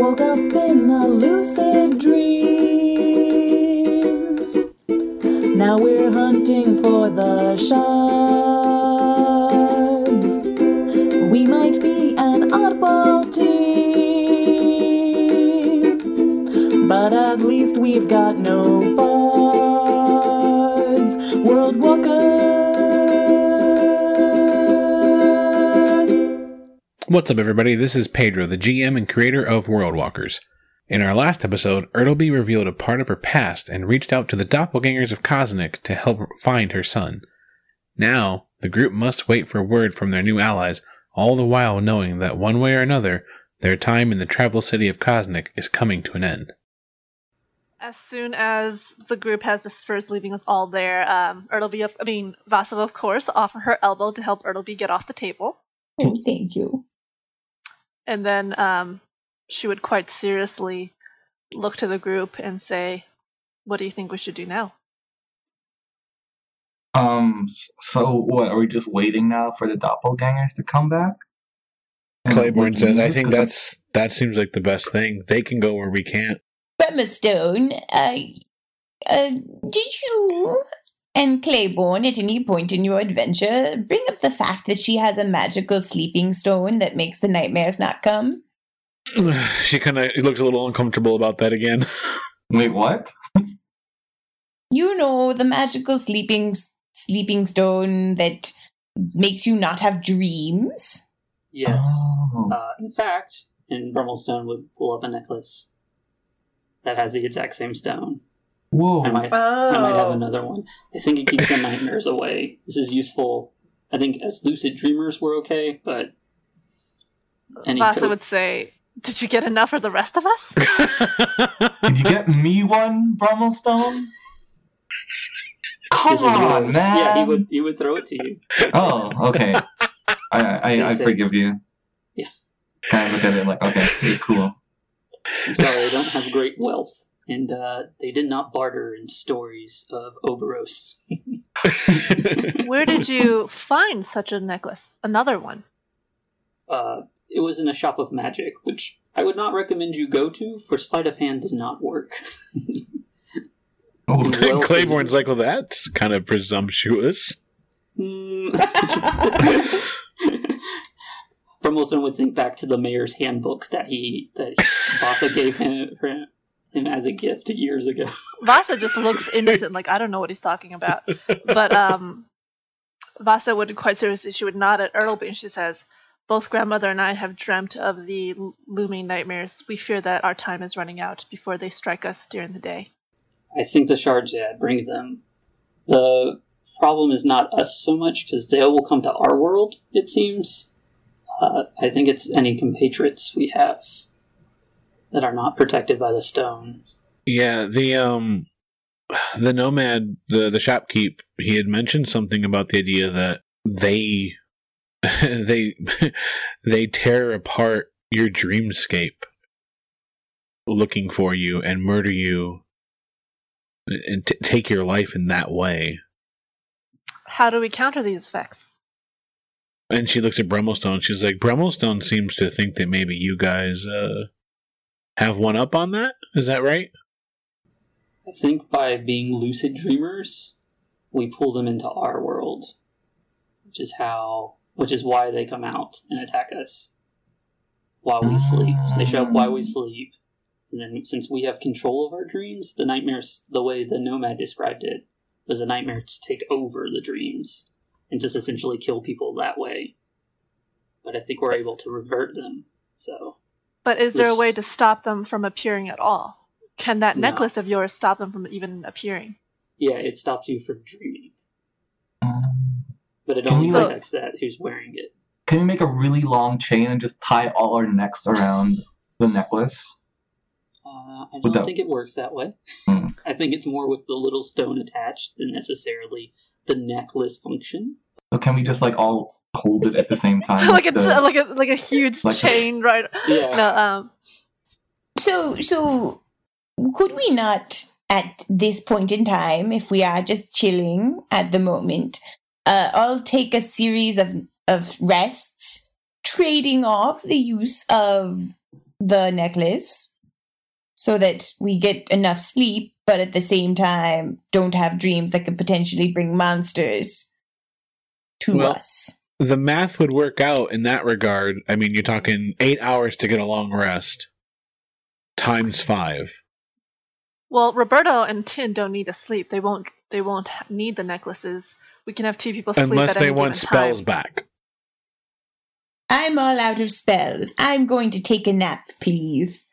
woke up in a lucid dream. Now we're hunting for the shards. We might be an oddball team, but at least we've got no bards. What's up, everybody? This is Pedro, the GM and creator of World Walkers. In our last episode, Ertleby revealed a part of her past and reached out to the doppelgangers of Kosnick to help find her son. Now, the group must wait for word from their new allies, all the while knowing that one way or another, their time in the travel city of Kosnick is coming to an end. As soon as the group has the Spurs leaving us all there, um, Ertleby, of- I mean, Vasa, of course, offer her elbow to help Ertleby get off the table. Oh, thank you. And then um, she would quite seriously look to the group and say, What do you think we should do now? Um. So what? Are we just waiting now for the doppelgangers to come back? And Claiborne says, "I news? think 'Cause that's that seems like the best thing. They can go where we can't." Brummelstone, uh, uh, did you and Claiborne at any point in your adventure bring up the fact that she has a magical sleeping stone that makes the nightmares not come? she kind of looked a little uncomfortable about that again. Wait, what? You know, the magical sleeping sleeping stone that makes you not have dreams. Yes. Oh. Uh, in fact, and Brummelstone would pull up a necklace that has the exact same stone. Whoa. I might, I might have Oh. another one. I think it keeps the nightmares away. This is useful. I think as lucid dreamers we're okay, but any Vasa co- would say, Did you get enough for the rest of us? Did you get me one, Brummelstone? Come Yes, he would. on, man. Yeah, he would. He would throw it to you. Oh, okay. I I, I, I forgive you. Yeah. Kind of look at it like, okay, you're cool. I'm sorry, I don't have great wealth, and uh, they did not barter in stories of Oberos. Where did you find such a necklace? Another one. uh, it was in a shop of magic, which I would not recommend you go to, for sleight of hand does not work. Oh, Well, Claiborne's like, well, that's kind of presumptuous. Hmm. Brummelstone would think back to the mayor's handbook that he that Vasa gave him him as a gift years ago. Vasa just looks innocent, like I don't know what he's talking about. But um, Vasa would quite seriously, she would nod at Ertleby and she says, Both grandmother and I have dreamt of the looming nightmares. We fear that our time is running out before they strike us during the day. I think the shards, yeah, bring them. The problem is not us so much because they will come to our world. It seems. Uh, I think it's any compatriots we have that are not protected by the stone. Yeah, the um, the nomad, the the shopkeep, he had mentioned something about the idea that they they they tear apart your dreamscape, looking for you and murder you, and t- take your life in that way. How do we counter these effects? And she looks at Brummelstone. She's like, Brummelstone seems to think that maybe you guys uh have one up on that. Is that right? I think by being lucid dreamers, we pull them into our world, which is how, which is why they come out and attack us while we sleep. They show up while we mm. sleep, and then since we have control of our dreams, the nightmares, the way the nomad described it, was the nightmares take over the dreams and just essentially kill people that way. But I think we're able to revert them. So But is there a way to stop them from appearing at all? Can that No. necklace of yours stop them from even appearing? yeah, it stops you from dreaming, Um, but it only we, like- affects that who's wearing it. Can we make a really long chain and just tie all our necks around the necklace? Uh, I don't that- think it works that way. Hmm. I think it's more with the little stone attached than necessarily the necklace function. So can we just like all hold it at the same time? like a the- like a like a huge like- chain, right? Yeah. No, um, So, so could we not, at this point in time, if we are just chilling at the moment, uh, all take a series of of rests, trading off the use of the necklace so that we get enough sleep, but at the same time don't have dreams that could potentially bring monsters to Well- us. The math would work out in that regard. I mean, you're talking eight hours to get a long rest, times five. Well, Roberto and Tin don't need to sleep. They won't. They won't need the necklaces. We can have two people sleep Unless at they any want given spells time. back. I'm all out of spells. I'm going to take a nap, please.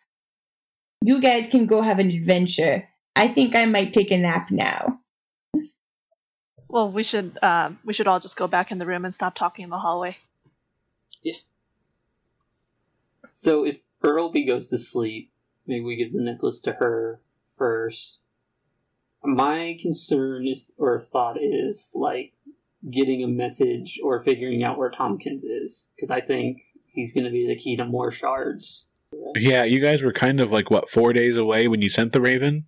You guys can go have an adventure. I think I might take a nap now. Well, we should. Uh, we should all just go back in the room and stop talking in the hallway. Yeah. So if Ertleby goes to sleep, maybe we give the necklace to her first. My concern is, or thought is, like getting a message or figuring out where Tompkins is, because I think he's going to be the key to more shards. Yeah, you guys were kind of like what four days away when you sent the Raven.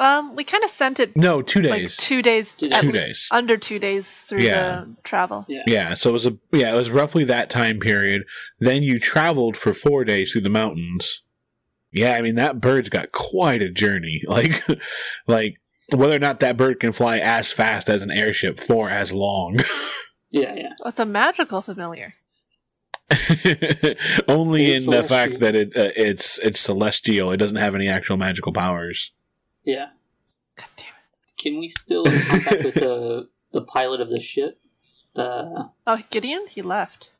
Um, we kind of sent it No, two like days. two days, Two at two days. under two days through Yeah. the travel. Yeah. Yeah, so it was a yeah, it was roughly that time period. Then you traveled for four days through the mountains. Yeah, I mean that bird's got quite a journey. Like, like whether or not that bird can fly as fast as an airship for as long. Yeah, yeah. Oh, it's a magical familiar. Only It's in the fact that it uh, it's it's celestial. It doesn't have any actual magical powers. Yeah. God damn it. Can we still in contact with the the pilot of the ship? The Oh, Gideon, he left,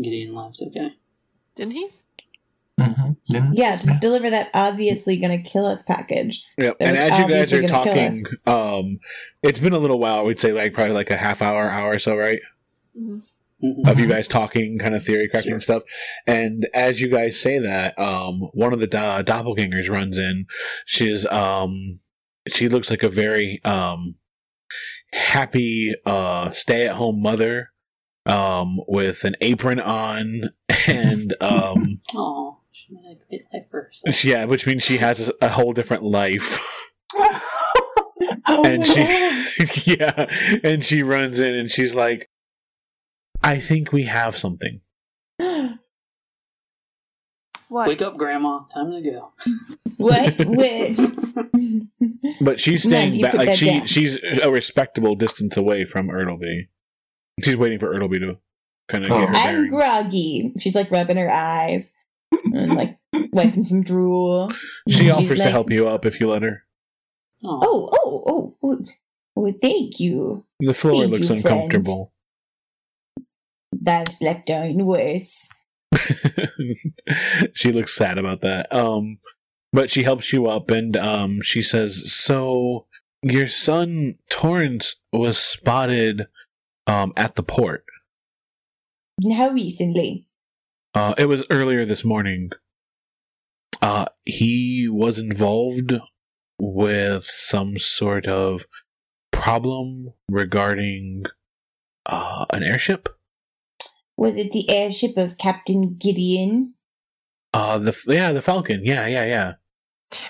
Gideon left. Okay. didn't he? Mm-hmm. Didn't Yeah, to deliver that obviously gonna kill us package. Yep. And as you guys are talking, um, it's been a little while. We'd say like probably like a half hour, hour or so, right? Mhm. Mhm. of you guys talking kind of theory crafting Sure. and stuff. And as you guys say that, um, one of the do- doppelgangers runs in. She's um, she looks like a very um, happy uh, stay at home mother um, with an apron on and um, Aw, a great life for yeah, which means she has a, a whole different life. Oh and she God. yeah, and she runs in and she's like, "I think we have something." What? Wake up, Grandma. Time to go. what? what? But she's staying you back. Like she, down. she's a respectable distance away from Ertleby. She's waiting for Ertleby to kind of Oh. get her oh. I'm bearings. groggy. She's like rubbing her eyes and like wiping some drool. She She's offers to like, help you up if you let her. Oh, oh, oh, oh, oh, thank you. The floor Thank looks you, friend. uncomfortable. I've slept on worse. she looks sad about that. Um, but she helps you up, and um, she says, "So your son Torrance was spotted um at the port. How recently? Uh, it was earlier this morning. Uh, he was involved with some sort of problem regarding uh, an airship. Was it the airship of Captain Gideon? Uh, the yeah, the Falcon. Yeah, yeah, yeah.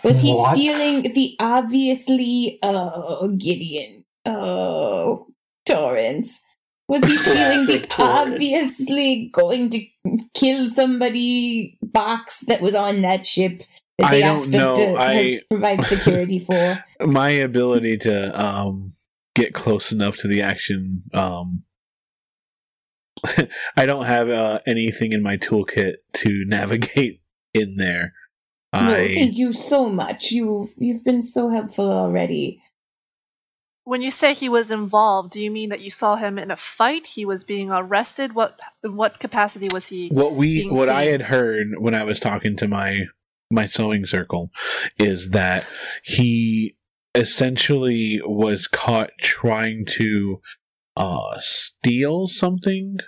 Was he What? stealing the obviously oh Gideon? Oh Torrance. Was he stealing the Torrance. obviously going to kill somebody box that was on that ship that I don't know. to I- provide security for? My ability to um get close enough to the action. Um, I don't have uh, anything in my toolkit to navigate in there. No, I thank you so much. You you've been so helpful already. When you say he was involved, do you mean that you saw him in a fight? He was being arrested. What in what capacity was he? what we being what I had heard when I was talking to my my sewing circle is that he essentially was caught trying to uh steal something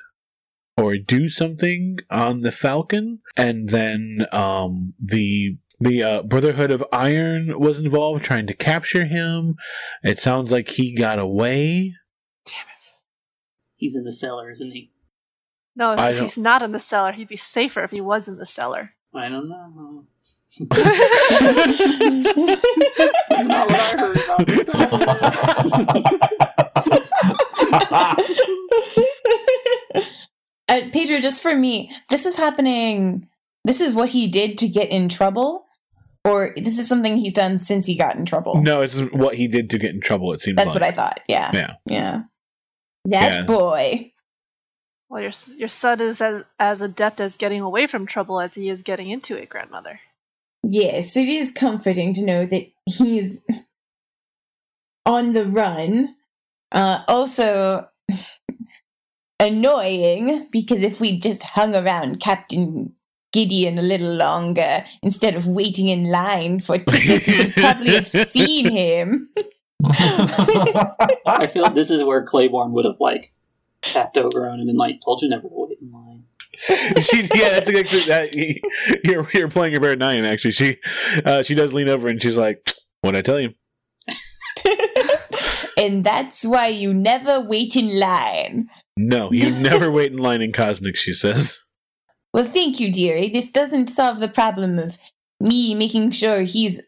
or do something on the Falcon and then um the the uh, Brotherhood of Iron was involved trying to capture him. It sounds like he got away. Damn it! He's in the cellar, isn't he? No, I he's don't- in the cellar. He'd be safer if he was in the cellar. I don't know. That's That's not what I heard about the cellar. uh, Pedro, just for me, this is happening this is what he did to get in trouble, or this is something he's done since he got in trouble. No, it's what he did to get in trouble. It seems That's like. what I thought. Yeah. Yeah. Yeah. That Yeah. boy. Well, your your son is as, as adept as getting away from trouble as he is getting into it, grandmother. Yes, it is comforting to know that he's on the run. Uh, also, annoying because if we just hung around Captain Gideon a little longer instead of waiting in line for tickets, we would probably have seen him. I feel like this is where Claiborne would have like tapped over on him and like told you never to wait in line. she, yeah, that's actually that. You're you're playing a bear nine. Actually, she uh, she does lean over and she's like, "What I tell you?" and that's why you never wait in line. No, you never wait in line in Cosmic. She says. Well, thank you, dearie. This doesn't solve the problem of me making sure he's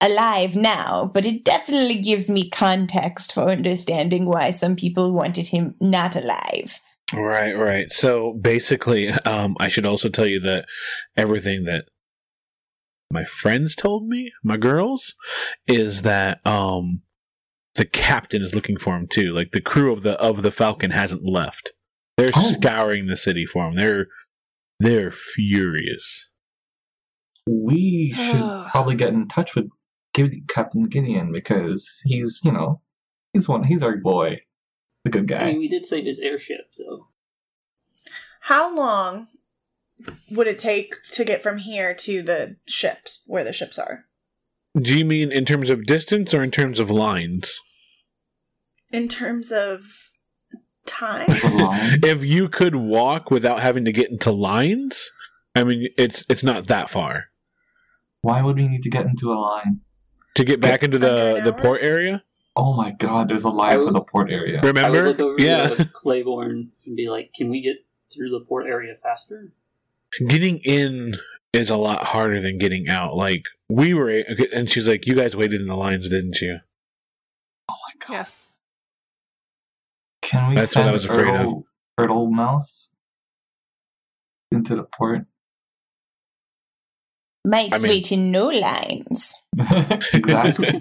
alive now, but it definitely gives me context for understanding why some people wanted him not alive. Right, right. So basically, um, I should also tell you that everything that my friends told me, my girls, is that um, the captain is looking for him too. Like the crew of the of the Falcon hasn't left. They're Oh. scouring the city for him. They're they're furious. we should probably get in touch with Captain Gideon because he's, you know, he's one. He's our boy, the good I guy. mean, we did save his airship, so How long would it take to get from here to the ships, where the ships are? Do you mean in terms of distance or in terms of lines? In terms of time? There's a line. If you could walk without having to get into lines, I mean, it's it's not that far Why would we need to get into a line? to get back into the the port area. Oh my God! There's a line would- for the port area. I would Remember? look over yeah. to Claiborne and be like, "Can we get through the port area faster?" getting in is a lot harder than getting out. Like we were, and she's like, "You guys waited in the lines, didn't you?" Oh my God! Yes. Can we That's what I send was afraid of. Earl, Earl Mouse into the port? Might I mean- wait in no lines. exactly.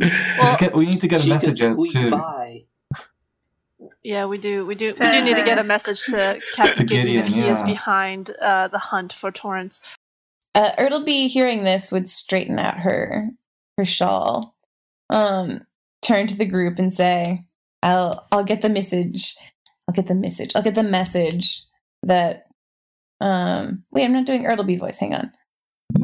Just get, we need to get a she message out squeak to. by. Yeah, we do. We do. We do need to get a message to Captain To Gideon if he Gideon, is yeah. behind uh, the hunt for Torrance. Uh, Ertleby, hearing this, would straighten out her her shawl, um, turn to the group and say, "I'll I'll get the message. I'll get the message. I'll get the message that." Um, wait, I'm not doing Ertleby voice. Hang on.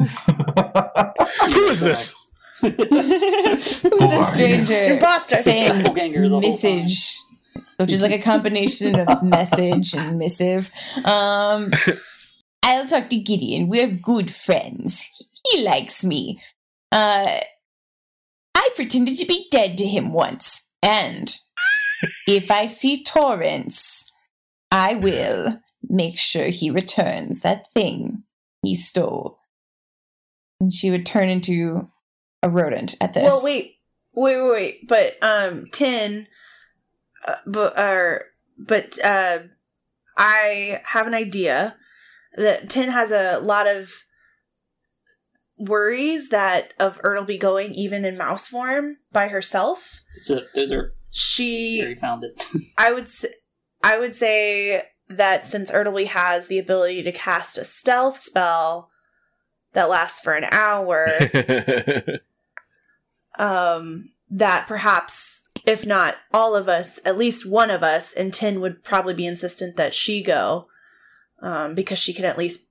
Who is this? Who's are the you? stranger Imposter. saying Doppelganger the whole message, which is like a combination of message and missive. Um, I'll talk to Gideon. We're good friends. He likes me. Uh, I pretended to be dead to him once, and if I see Torrance, I will make sure he returns that thing he stole. And she would turn into a rodent at this. Well, wait, wait, wait, wait. But um, Tin, uh, but or but uh, I have an idea that Tin has a lot of worries that of Ertleby going even in mouse form by herself. It's a those are She where he found it. I would s- I would say that since Ertleby has the ability to cast a stealth spell that lasts for an hour, um, that perhaps if not all of us, at least one of us, and Tin would probably be insistent that she go, um, because she can at least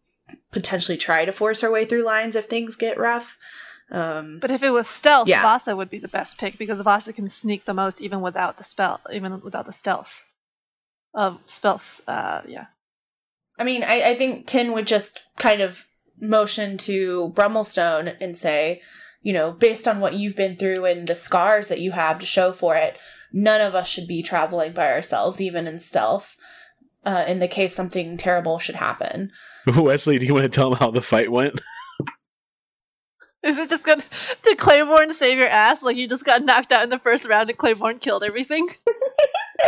potentially try to force her way through lines if things get rough. Um, But if it was stealth, Yeah. Vasa would be the best pick because Vasa can sneak the most even without the spell, even without the stealth. Of stealth, uh, yeah. I mean, I, I think Tin would just kind of motion to Brummelstone and say, you know, based on what you've been through and the scars that you have to show for it, none of us should be traveling by ourselves, even in stealth, uh, in the case something terrible should happen. Wesley, do you want to tell him how the fight went? Is it just gonna did Claiborne save your ass? Like you just got knocked out in the first round and Claiborne killed everything?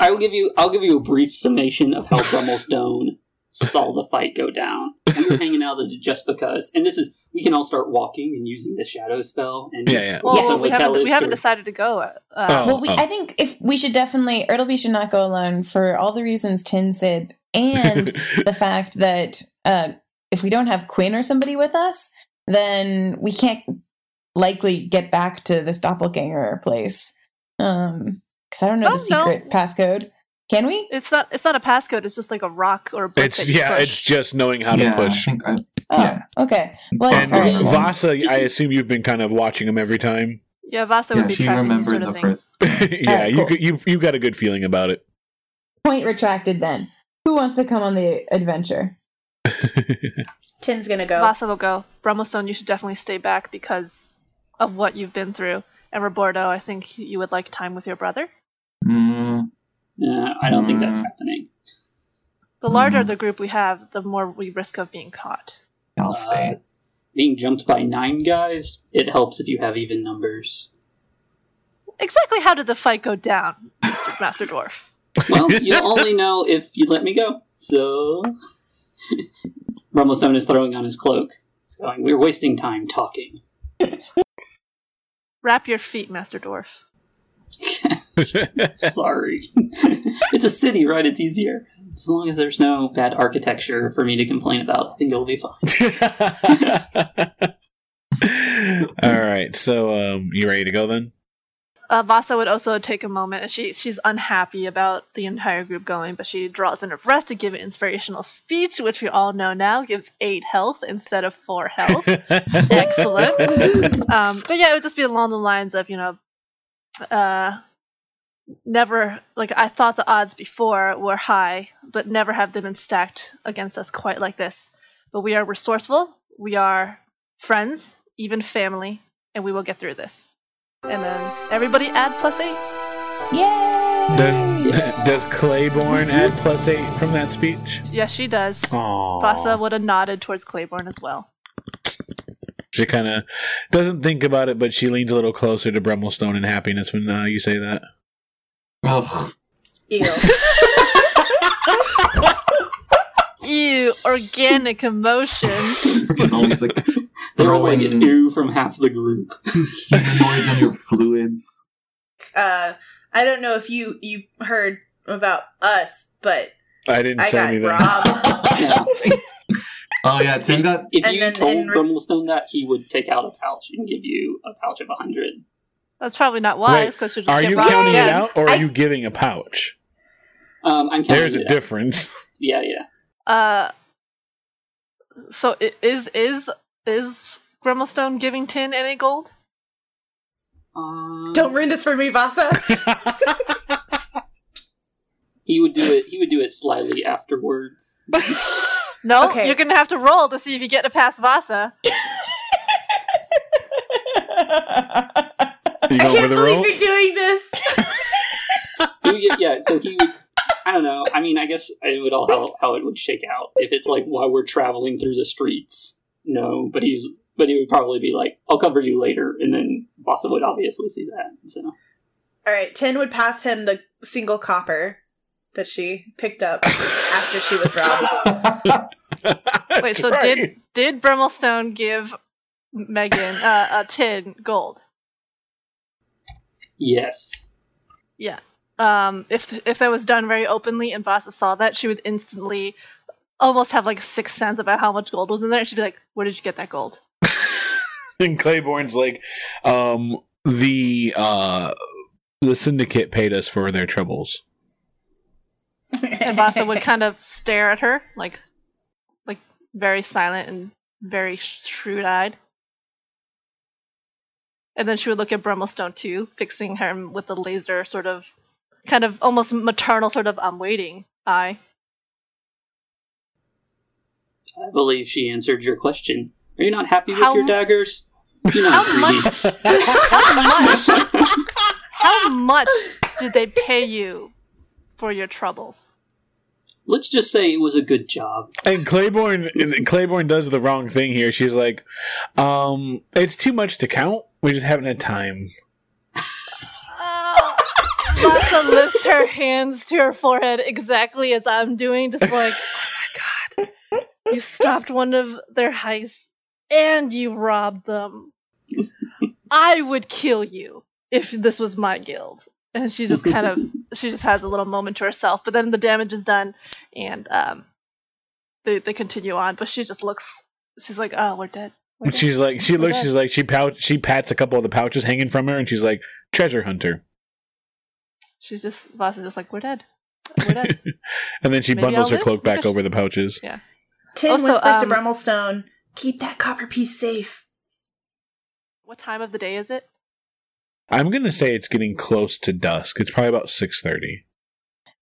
I will give you. I'll give you a brief summation of how Brummelstone saw the fight go down. We were hanging out just because, and this is we can all start walking and using the shadow spell. And Yeah, yeah. Well, also we haven't we haven't decided to go. Uh, Oh. Well, we, I think if we should definitely, Ertleby should not go alone for all the reasons Tin said, and the fact that uh, if we don't have Quinn or somebody with us, then we can't likely get back to this doppelganger place. Um, because I don't know Oh, the no. secret passcode. Can we? It's not it's not a passcode. It's just like a rock or a brick. it's yeah, push. it's just knowing how to push. I think I, Oh, Yeah. okay. Well, And all right. Vasa, I assume you've been kind of watching him every time. yeah. Vasa Yeah, would be she tracking these remembered sort of the things. first- yeah, Alright, you cool. could- you you got a good feeling about it. Point retracted. Then who wants to come on the adventure? Tin's gonna go. Vasa will go. Brummelstone, you should definitely stay back because of what you've been through. And Roberto, I think you would like time with your brother. mm, uh, I don't think that's Mm. happening. The larger Mhm. the group we have, the more we risk of being caught. I'll Uh, stay. being jumped by nine guys, it helps if you have even numbers. Exactly how did the fight go down, Mr. Master Dwarf? Well, you'll only know if you let me go. So, Rumblestone is throwing on his cloak. He's going, We're wasting time talking. Wrap your feet, Master Dwarf. Sorry. it's a city, right? It's easier. As long as there's no bad architecture for me to complain about, I think it'll be fine. All right, so um, you ready to go then? Uh, Vasa would also take a moment, she she's unhappy about the entire group going, but she draws in her breath to give an inspirational speech, which we all know now gives eight health instead of four health. Excellent. um, but yeah, it would just be along the lines of you know, uh, never like I thought the odds before were high, but never have they been stacked against us quite like this. But we are resourceful, we are friends, even family, and we will get through this. And then everybody add plus eight. Yay! Does, does Claiborne add plus eight from that speech? Yes, she does. Aww. Vasa would have nodded towards Claiborne as well. She kind of doesn't think about it, but she leans a little closer to Brummelstone in happiness when uh, you say that. Ugh. Ew. Ew, organic emotion. You like There was like an throwing ew from half the group. humanoids on your fluids. uh, I don't know if you you heard about us, but I didn't I say got anything. robbed. Yeah. Oh yeah, Tin got If And you then told in re- Brummelstone that, he would take out a pouch and give you a pouch of a hundred. That's probably not wise because she'll just Are you counting again. it out, or are I- you giving a pouch? Um, I'm counting There's a out. difference. Yeah, yeah. Uh, so i- is is is Brummelstone giving Tin any gold? Um, Don't ruin this for me, Vasa. He would do it. He would do it slyly afterwards. No, Okay. you're gonna have to roll to see if you get to pass Vasa. you I can't the believe roll? you're doing this. He would get, yeah. So he would. I don't know. I mean, I guess it would all how, how it would shake out if it's like while we're traveling through the streets. No, but he's. But he would probably be like, "I'll cover you later," and then Vasa would obviously see that. So All right, Tin would pass him the single copper that she picked up after she was robbed. Wait, so That's did did Brummelstone give Megan uh, a Tin gold? yes, Yeah. Um, if if that was done very openly and Vasa saw that, she would instantly almost have like six cents about how much gold was in there. She'd be like, "Where did you get that gold?" and Claiborne's like, um, the uh, the syndicate paid us for their troubles. And Vasa would kind of stare at her, like, like very silent and very shrewd-eyed. And then she would look at Brummelstone too, fixing him with the laser sort of, kind of almost maternal sort of "I'm waiting" eye. I believe she answered your question. Are you not happy with How your daggers? How much? How much? How much did they pay you for your troubles? Let's just say it was a good job. And Claiborne, Claiborne does the wrong thing here. She's like, um, it's too much to count. We just haven't had time. Uh, Vasa lifts her hands to her forehead exactly as I'm doing, just like, oh my god. You stopped one of their heists and you robbed them. I would kill you if this was my guild. And she just kind of she just has a little moment to herself, but then the damage is done and um they they continue on, but she just looks she's like, Oh, we're dead. We're dead." She's like, she We're looks, dead. she's like, she pouch, she pats a couple of the pouches hanging from her, and she's like, treasure hunter. She's just Voss is just like, We're dead. We're dead. and then she Maybe bundles I'll her live. cloak back over the pouches. Tin Also, whispers um, to Brummelstone, keep that copper piece safe. what time of the day is it? I'm gonna say it's getting close to dusk. It's probably about six thirty.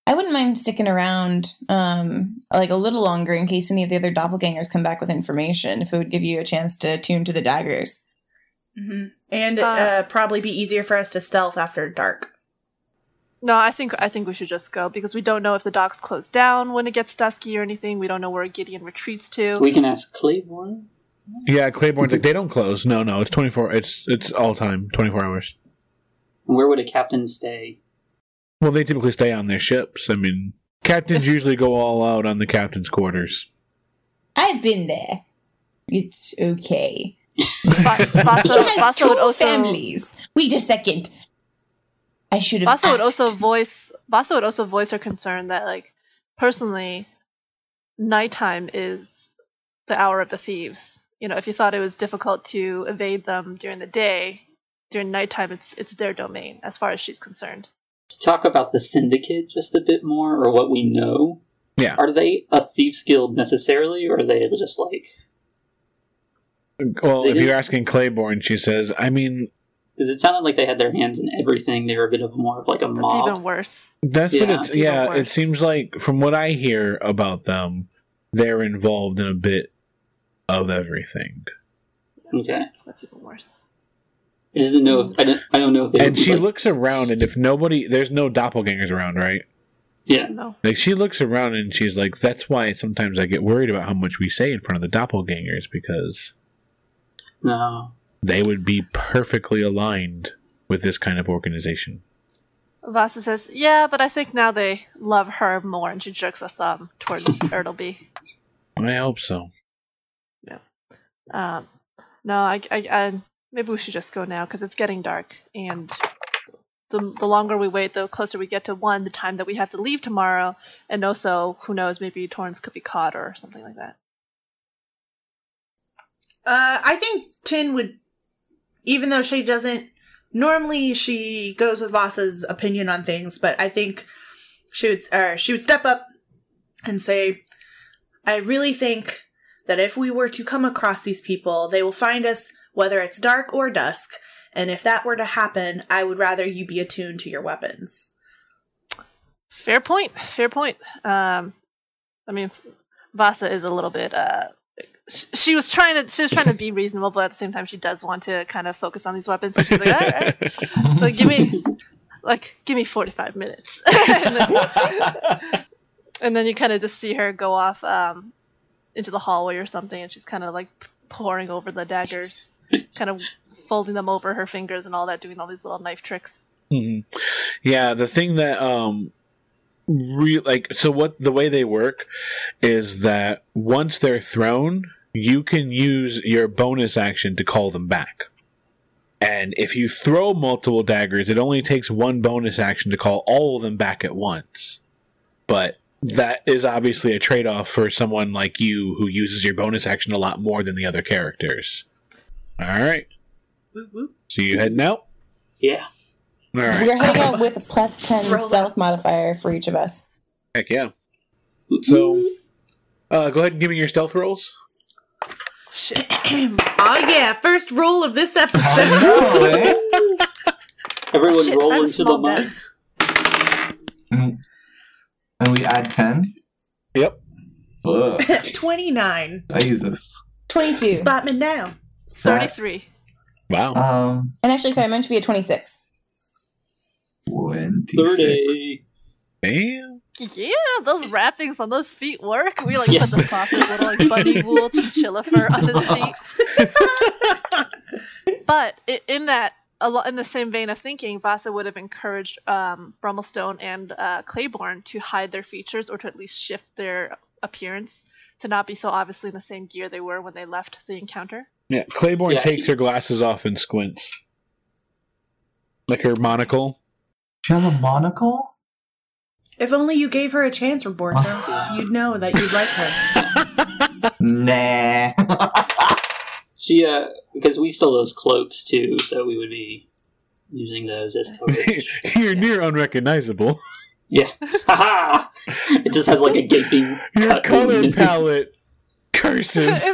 I wouldn't mind sticking around um, like a little longer in case any of the other doppelgangers come back with information. If it would give you a chance to tune to the daggers. hmm And Uh, uh, probably be easier for us to stealth after dark. No, I think I think we should just go because we don't know if the docks close down when it gets dusky or anything. We don't know where Gideon retreats to. We can ask Claiborne. Yeah, Claiborne's like they don't close. No, no, it's twenty four. It's it's all time, twenty four hours. Where would a captain stay? Well, they typically stay on their ships. I mean, captains usually go all out on the captain's quarters. I've been there. It's okay. Va- He has Vasa two also families. Wait a second. I should have Vasa would also voice Vasa would also voice her concern that like personally, nighttime is the hour of the thieves. You know, if you thought it was difficult to evade them during the day, during nighttime it's it's their domain as far as she's concerned. To talk about the syndicate just a bit more, or what we know. Yeah. Are they a thieves guild necessarily, or are they just like? Well, if you're asking Claiborne, she says, I mean, Because it sounded like they had their hands in everything. They were a bit of more of like a That's mob. even worse. that's what Yeah, it's. it's even Yeah, it seems like from what I hear about them, they're involved in a bit of everything. Okay. That's even worse. I just didn't know if I don't. I don't know if they. And she like- looks around, and if nobody, there's no doppelgangers around, right? Yeah. No. Like she looks around and she's like, "That's why sometimes I get worried about how much we say in front of the doppelgangers because No. They would be perfectly aligned with this kind of organization." Vasa says, "Yeah, but I think now they love her more," and she jerks a thumb towards Ertleby. I hope so. Um, no, I, I, I, maybe we should just go now because it's getting dark, and the the longer we wait, the closer we get to one, the time that we have to leave tomorrow, and also, who knows, maybe Torrance could be caught or something like that. Uh, I think Tin would, even though she doesn't normally, she goes with Vasa's opinion on things, but I think she would, or she would step up and say, "I really think that if we were to come across these people, they will find us whether it's dark or dusk, and if that were to happen, I would rather you be attuned to your weapons." Fair point. Fair point. Um, I mean, Vasa is a little bit. Uh, she was trying to. She was trying to be reasonable, but at the same time, she does want to kind of focus on these weapons. So she's like, all right. So give me, like, give me forty-five minutes, and, then, and then you kind of just see her go off um, into the hallway or something, and she's kind of like poring over the daggers, kind of folding them over her fingers and all that, doing all these little knife tricks. Mhm. Yeah, the thing that um re- like so what the way they work is that once they're thrown, you can use your bonus action to call them back. And if you throw multiple daggers, it only takes one bonus action to call all of them back at once. But that is obviously a trade off for someone like you who uses your bonus action a lot more than the other characters. All right. Woo woo. So you heading out? Yeah. All right. We're heading out with a plus 10 Roll stealth modifier for each of us. Heck yeah. So, uh, go ahead and give me your stealth rolls. Shit. oh yeah, first roll of this episode. I know, eh? Everyone Shit, roll I'm into the mic. death. Mm. And we add 10? Yep. 29. Jesus. 22. Spot me now. Thirty-three. Wow. Um, And actually, sorry, I meant to be a 26. 26. Thirty. Damn. Yeah, those wrappings on those feet work. We like Yeah. put the softest little like bunny wool chinchilla fur on his feet. But in that, a lo- in the same vein of thinking, Vasa would have encouraged um, Brummelstone and uh, Claiborne to hide their features or to at least shift their appearance to not be so obviously in the same gear they were when they left the encounter. Yeah, Claiborne Yeah, takes he- her glasses off and squints. Like her monocle. She has a monocle? If only you gave her a chance, Roberto, you'd know that you'd like her. Nah. She, uh, because we stole those cloaks too, so we would be using those as coverage. You're near unrecognizable. yeah. Haha! It just has like a gaping Your cut color palette curses.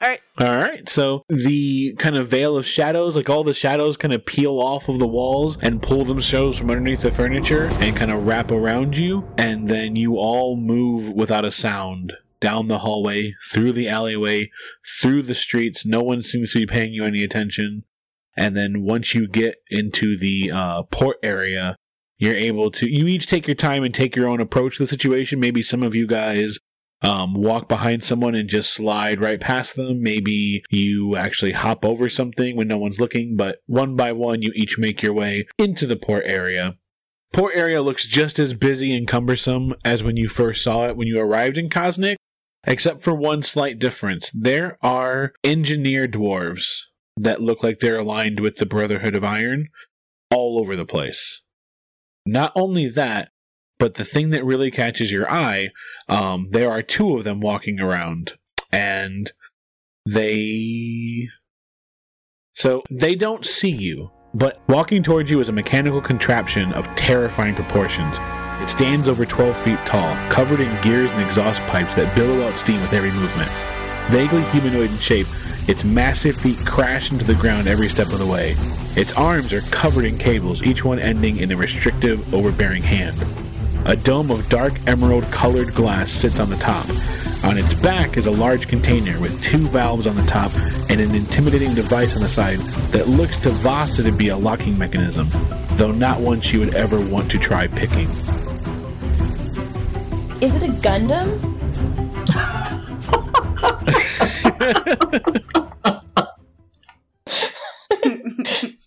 All right, All right, so the kind of veil of shadows, like all the shadows kind of peel off of the walls and pull themselves from underneath the furniture and kind of wrap around you, and then you all move without a sound down the hallway, through the alleyway, through the streets. No one seems to be paying you any attention. And then once you get into the uh, port area, you're able to. You each take your time and take your own approach to the situation. Maybe some of you guys um, walk behind someone and just slide right past them. Maybe you actually hop over something when no one's looking, but one by one, you each make your way into the port area. Port area looks just as busy and cumbersome as when you first saw it when you arrived in Kosnick, except for one slight difference. There are engineer dwarves that look like they're aligned with the Brotherhood of Iron all over the place. Not only that, but the thing that really catches your eye um, there are two of them walking around, and they. So they don't see you, but walking towards you is a mechanical contraption of terrifying proportions. It stands over 12 feet tall, covered in gears and exhaust pipes that billow out steam with every movement. Vaguely humanoid in shape, its massive feet crash into the ground every step of the way. Its arms are covered in cables, each one ending in a restrictive, overbearing hand. A dome of dark emerald colored glass sits on the top. On its back is a large container with two valves on the top and an intimidating device on the side that looks to Vasa to be a locking mechanism, though not one she would ever want to try picking. Is it a Gundam?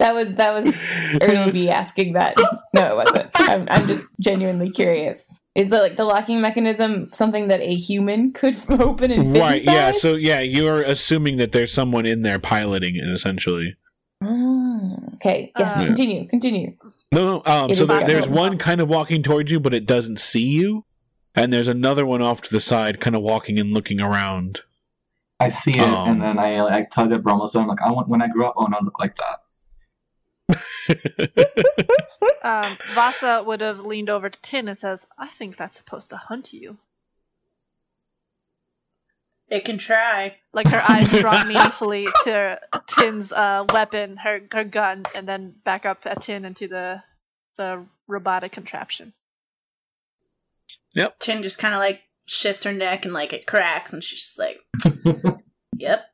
That was that was Ertleby asking that. No, it wasn't. I'm, I'm just genuinely curious. Is the like the locking mechanism something that a human could open and fit Right, inside? yeah, so yeah, you're assuming that there's someone in there piloting it essentially. Oh, okay. Yes. Uh, continue. Continue. No, no. Um, so there, there's one kind of walking towards you, but it doesn't see you, and there's another one off to the side, kind of walking and looking around. I see it, Um. and then I like tug at Brummelstone. Like, I want when I grow up, I want to look like that. um, Vasa would have leaned over to Tin and says, "I think that's supposed to hunt you." It can try. Like her eyes drawn meaningfully to Tin's uh, weapon, her her gun, and then back up at Tin into the the robotic contraption. Yep. Tin just kind of like shifts her neck and like it cracks, and she's just like, "Yep."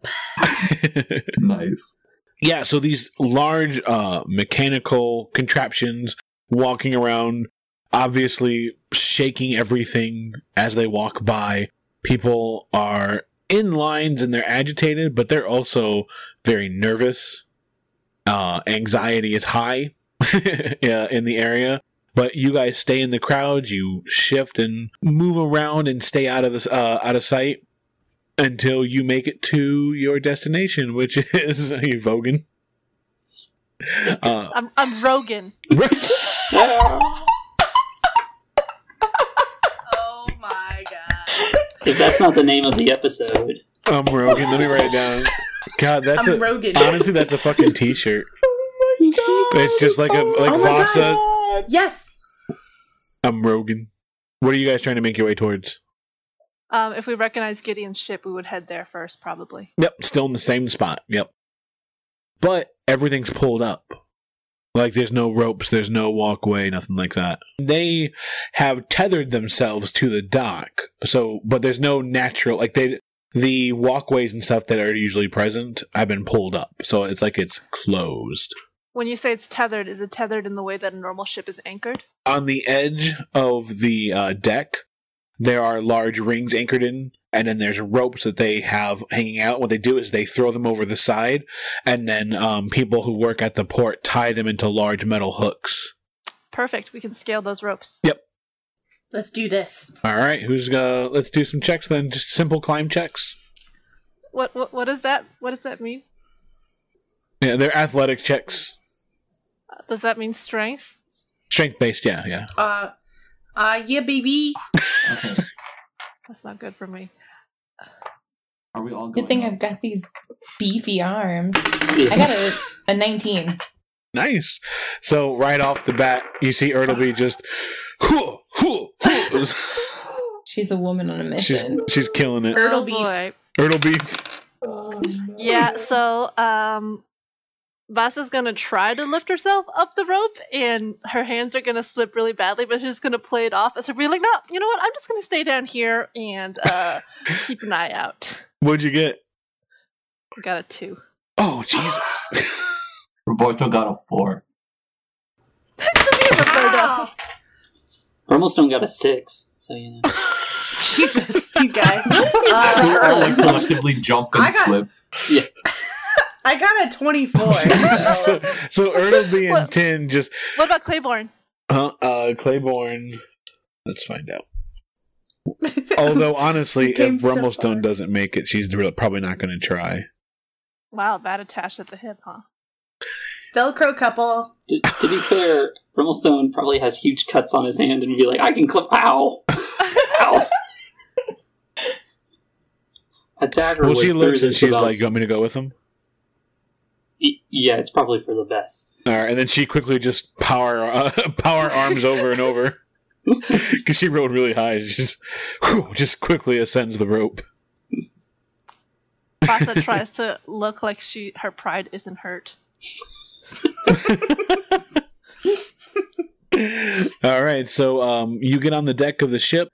nice. Yeah, so these large uh, mechanical contraptions walking around, obviously shaking everything as they walk by. People are in lines and they're agitated, but they're also very nervous. Uh, anxiety is high in the area. But you guys stay in the crowd. You shift and move around and stay out of this uh, out of sight until you make it to your destination, which is you Vogan. Uh, I'm I'm Rogan. Oh my god! If that's not the name of the episode, I'm Rogan. Let me write it down. God, that's I'm a, Rogan. honestly that's a fucking t-shirt. Oh my god! It's just like a like oh Vasa. God. Yes. I'm Rogan. What are you guys trying to make your way towards? Um, if we recognize Gideon's ship, we would head there first, probably. Yep, still in the same spot. Yep. But everything's pulled up. Like there's no ropes, there's no walkway, nothing like that. They have tethered themselves to the dock. So, but there's no natural like they the walkways and stuff that are usually present have been pulled up. So it's like it's closed. When you say it's tethered, is it tethered in the way that a normal ship is anchored? On the edge of the uh, deck, there are large rings anchored in, and then there's ropes that they have hanging out. What they do is they throw them over the side, and then um, people who work at the port tie them into large metal hooks. Perfect. We can scale those ropes. Yep. Let's do this. All right, who's gonna? Let's do some checks then. Just simple climb checks. What what what does that what does that mean? Yeah, they're athletic checks, Uh, Does that mean strength? strength based. Yeah, yeah. Uh, uh, yeah, baby. Okay. That's not good for me. Are we all going Good thing up? I've got these beefy arms. I got a, a 19. Nice. So right off the bat, you see Ertleby just. "Hoo, hoo, hoo." She's a woman on a mission. she's she's killing it. Erdle oh beef. boy. Ertleby. Yeah, so um Vasa's gonna try to lift herself up the rope and her hands are gonna slip really badly, but she's gonna play it off as her being like, no, you know what, I'm just gonna stay down here and uh keep an eye out. What'd you get? I got a two. Oh Jesus. Roberto got a four. Ow! Brummelstone got a six, so you know. Jesus, you guys. We Uh, all like collectively jump and I got- slip. I got a 24. so, so Ertleby and What? Tin just What about Claiborne? uh, uh Claiborne. Let's find out. Although honestly, if came so Brummelstone far. doesn't make it, she's really- probably not going to try. Wow, bad attached at the hip, huh? Velcro couple. to, to be fair, Brummelstone probably has huge cuts on his hand and would be like, I can clip. Ow! Ow! A dagger Well, she through looks and she's like, "You want me to go with him?" Y- Yeah, it's probably for the best. All right, and then she quickly just power uh, power arms over and over because she rode really high. She just whew, just quickly ascends the rope. Vasa tries to look like she her pride isn't hurt. All right, so um, you get on the deck of the ship.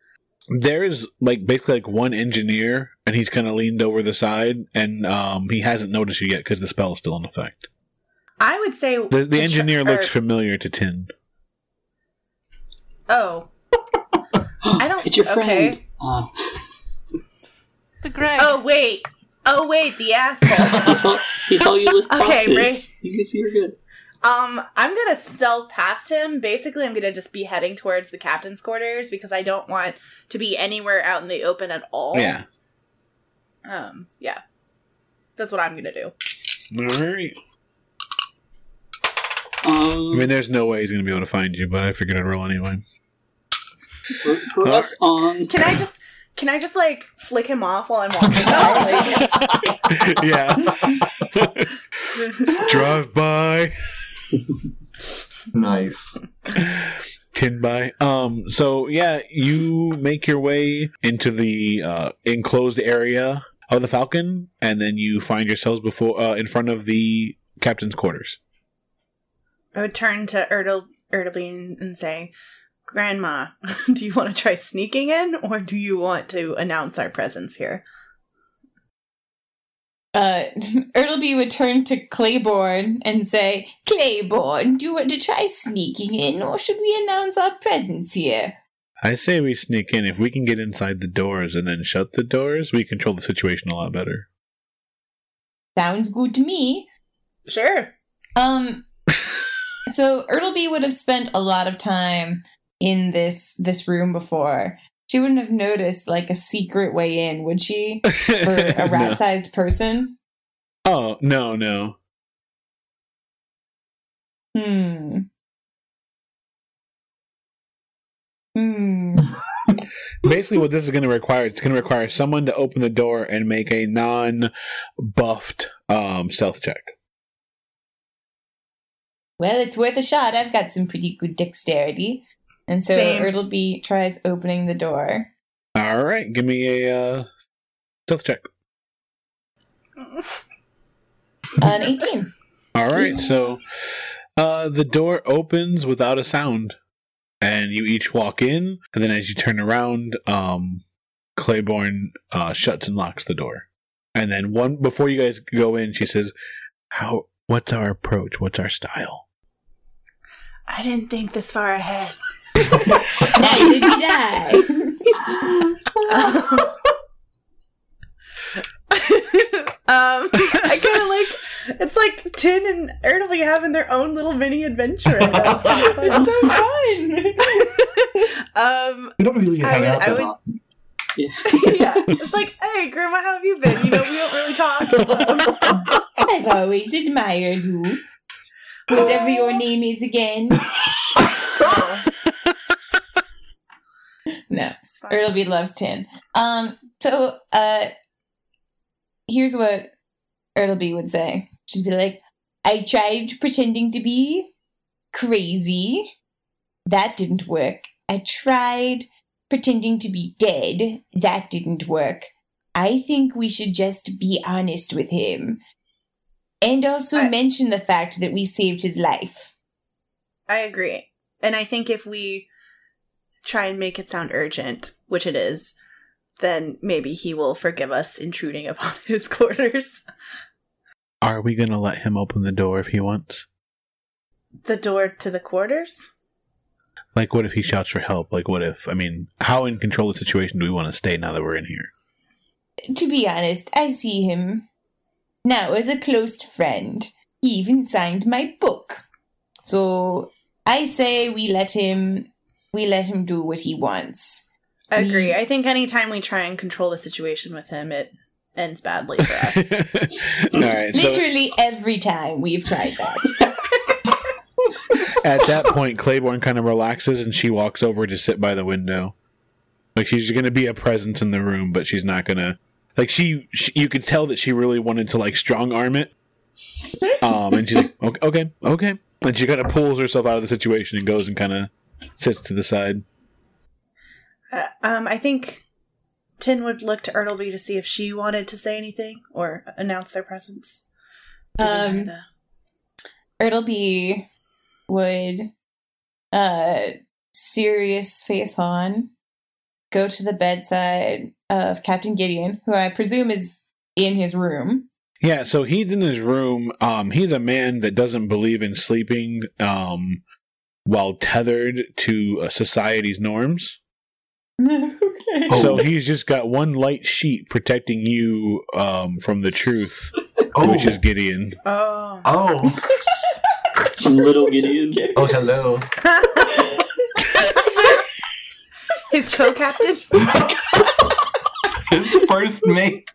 There's like basically like one engineer, and he's kind of leaned over the side, and um, he hasn't noticed you yet because the spell is still in effect. I would say The, the to tr- engineer looks or- familiar to Tin. Oh, I don't- It's your friend. okay. Uh, The Greg. oh wait, oh wait, the he asshole. he saw you lift Okay, boxes. Ray. You can see you're good. Um, I'm gonna stealth past him. Basically, I'm gonna just be heading towards the captain's quarters because I don't want to be anywhere out in the open at all. Yeah. Um. Yeah. That's what I'm gonna do. All right. Um, I mean, there's no way he's going to be able to find you, but I figured I'd roll anyway. for, for All us on Can I just? Can I just like flick him off while I'm walking by? Like, yeah. Drive by. Nice. tin by. Um. So yeah, you make your way into the uh, enclosed area of the Falcon, and then you find yourselves before uh, in front of the captain's quarters. I would turn to Erdl Erdlbean and say, "Grandma, do you want to try sneaking in, or do you want to announce our presence here?" Uh, Ertleby would turn to Claiborne and say, Claiborne, do you want to try sneaking in, or should we announce our presence here? I say we sneak in. If we can get inside the doors and then shut the doors, we control the situation a lot better. Sounds good to me. Sure. Um, so Ertleby would have spent a lot of time in this this room before. She wouldn't have noticed like a secret way in, would she? For a rat-sized person. Oh no, no. Hmm. Hmm. Basically, what this is going to require, it's going to require someone to open the door and make a non-buffed um, stealth check. Well, it's worth a shot. I've got some pretty good dexterity. And so Same. Ertleby tries opening the door. All right, give me a uh, stealth check. An 18. All right, so uh, the door opens without a sound, and you each walk in, and then as you turn around, um, Claiborne uh, shuts and locks the door, and then one before you guys go in, she says, "How? What's our approach? What's our style?" I didn't think this far ahead. Neither did I. um, I kind of like it's like Tin and Ertleby having their own little mini adventure. I it's kind of fun. So fun. Um, We don't really I hang would- out I that would- often. Yeah. yeah, it's like, hey, Grandma, how have you been? You know, we don't really talk. I've always admired you. Whatever your name is again. No. It's fine. Ertleby loves Tin. Um, so uh here's what Ertleby would say. She'd be like, I tried pretending to be crazy. That didn't work. I tried pretending to be dead. That didn't work. I think we should just be honest with him. And also I- mention the fact that we saved his life. I agree. And I think if we try and make it sound urgent, which it is, then maybe he will forgive us intruding upon his quarters. Are we gonna let him open the door if he wants? The door to the quarters? Like, what if he shouts for help? Like, what if? I mean, how in control of the situation do we want to stay now that we're in here? To be honest, I see him now as a close friend. He even signed my book. So I say we let him we let him do what he wants. I agree. We- I think anytime we try and control the situation with him, it ends badly for us. All right. So Literally every time we've tried that. at that point, Claiborne kind of relaxes and she walks over to sit by the window. Like she's going to be a presence in the room, but she's not going to. Like she, she, you could tell that she really wanted to like strong arm it. Um, and she's like, okay, okay, okay. And she kind of pulls herself out of the situation and goes and kind of sits to the side. Uh, um, I think Tin would look to Ertleby to see if she wanted to say anything or announce their presence. Giving Um, the- Ertleby would uh serious face on go to the bedside of Captain Gideon, who I presume is in his room. Yeah, so he's in his room. Um, he's a man that doesn't believe in sleeping um, while tethered to uh, society's norms. okay. So he's just got one light sheet protecting you um, from the truth, Oh, which is Gideon. oh. oh, Some little Gideon. oh, hello. His co-captain. His first mate.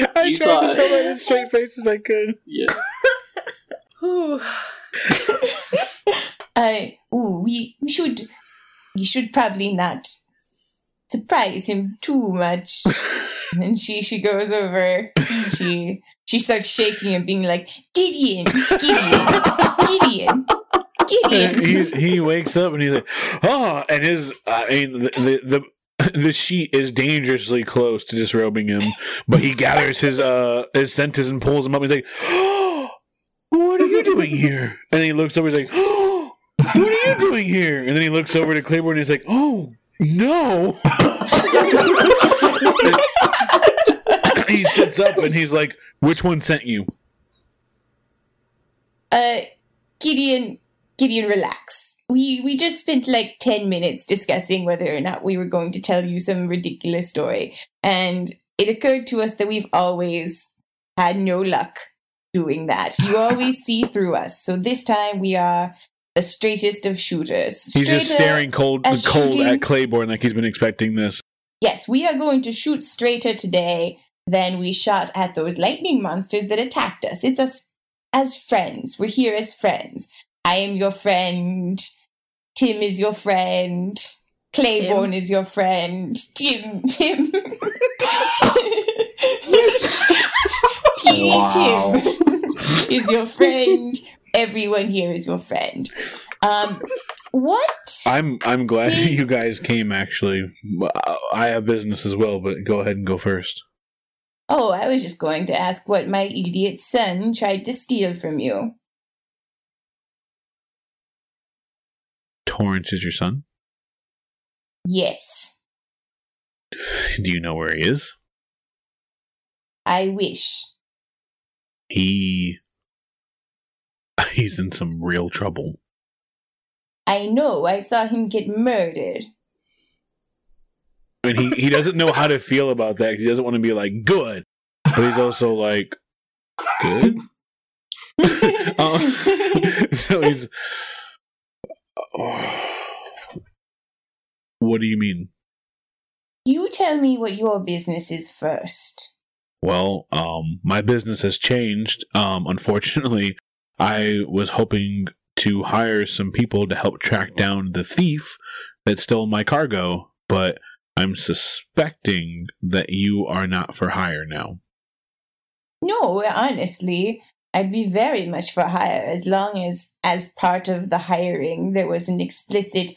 Uh, I You tried saw to it. show that as straight face as I could. yeah. Whew. I ooh, we we should we should probably not surprise him too much. and she she goes over. and She she starts shaking and being like Gideon, Gideon, Gideon, And Gideon. he he wakes up and he's like, oh, and his I mean the the. The sheet is dangerously close to disrobing him, but he gathers his uh his senses and pulls him up. He's like, "Oh, "What are you doing here?" And he looks over. He's like, "Oh, "What are you doing here?" And then he looks over to Claiborne. and He's like, "Oh no!" he sits up and he's like, "Which one sent you?" Uh, Gideon, Gideon, relax. We we just spent like ten minutes discussing whether or not we were going to tell you some ridiculous story, and it occurred to us that we've always had no luck doing that. You always see through us, so this time we are the straightest of shooters. He's just staring cold, as cold shooting- at Claiborne like he's been expecting this. Yes, we are going to shoot straighter today than we shot at those lightning monsters that attacked us. It's us as friends. We're here as friends. I am your friend. Tim is your friend. Claiborne is your friend. Tim, Tim. Teeny Wow. Tim is your friend. Everyone here is your friend. Um, what? I'm I'm glad He- you guys came. Actually, I have business as well, but go ahead and go first. Oh, I was just going to ask what my idiot son tried to steal from you. Torrance is your son. Yes, Do you know where he is? I wish. He he's in some real trouble. I know, I saw him get murdered. And he, he doesn't know how to feel about that. he doesn't want to be like good, but he's also like good. Um, so he's. what do you mean? you tell me what your business is first. Well, um, my business has changed. Um, unfortunately, I was hoping to hire some people to help track down the thief that stole my cargo, but I'm suspecting that you are not for hire now. No, honestly, I'd be very much for hire as long as, as part of the hiring, there was an explicit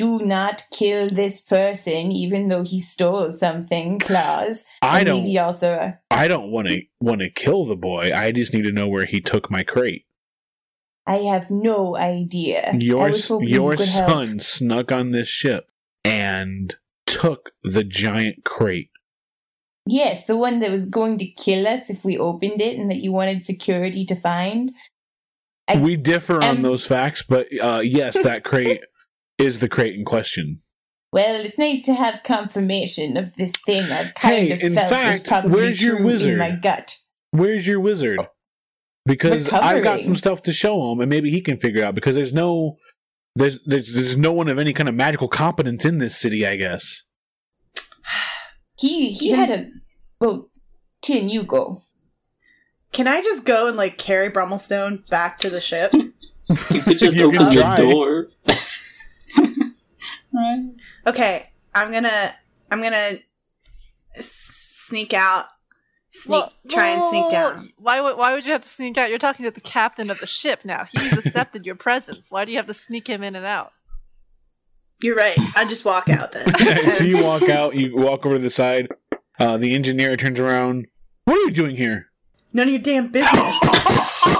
do not kill this person even though he stole something clause. I don't. Maybe also a I don't want to want to kill the boy. I just need to know where he took my crate. I have no idea. Your your could help. son snuck on this ship and took the giant crate. Yes, the one that was going to kill us if we opened it and that you wanted security to find. I- we differ on those facts, but uh, yes, that crate is the crate in question. Well, it's nice to have confirmation of this thing I've kind Hey, of in felt was fact, probably where's your wizard? in my gut. Where's your wizard? Because I've got some stuff to show him, and maybe he can figure it out. Because there's no, there's, there's there's no one of any kind of magical competence in this city. I guess. He he Can- had a well, Tin, you go. Can I just go and like carry Brummelstone back to the ship? You could just You open the try. door. right. Okay, I'm gonna I'm gonna sneak out, sneak, Well, try and sneak whoa, whoa. down. Why would why would you have to sneak out? You're talking to the captain of the ship now. He's accepted your presence. Why do you have to sneak him in and out? You're right. I just walk out then. so you walk out. You walk over to the side. Uh, the engineer turns around. What are you doing here? None of your damn business.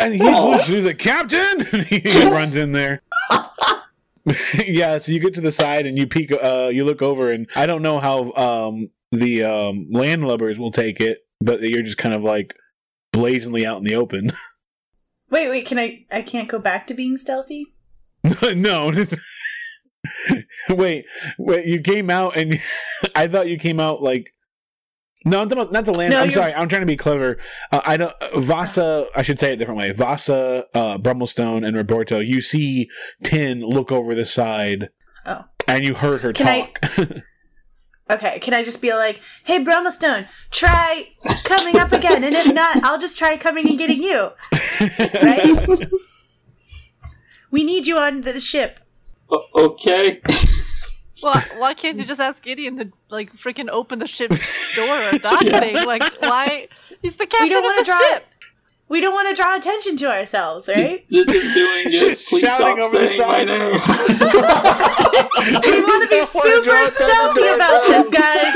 And he Aw. looks, he's like, Captain! And he runs in there. yeah, so you get to the side and you peek, uh, you look over, and I don't know how um, the um, landlubbers will take it, but you're just kind of like blazingly out in the open. wait, wait. Can I? I can't go back to being stealthy. no. wait, wait, you came out and I thought you came out like. No, I'm about, not the land. No, I'm sorry. I'm trying to be clever. Uh, I don't. Vasa. I should say it a different way. Vasa, uh, Brummelstone, and Roberto. You see Tin look over the side. Oh. And you heard her Can I- talk. Okay, can I just be like, "Hey, Brummelstone, try coming up again, and if not, I'll just try coming and getting you." Right? we need you on the ship. O- okay. Well, why can't you just ask Gideon to like freaking open the ship's door or dock Yeah. thing? Like, why? He's the captain don't of wanna the draw- ship. We don't want to draw attention to ourselves, right? This is doing it. She's Please shouting over the saying side. we want to be super draw stealthy about this, ourselves. guys.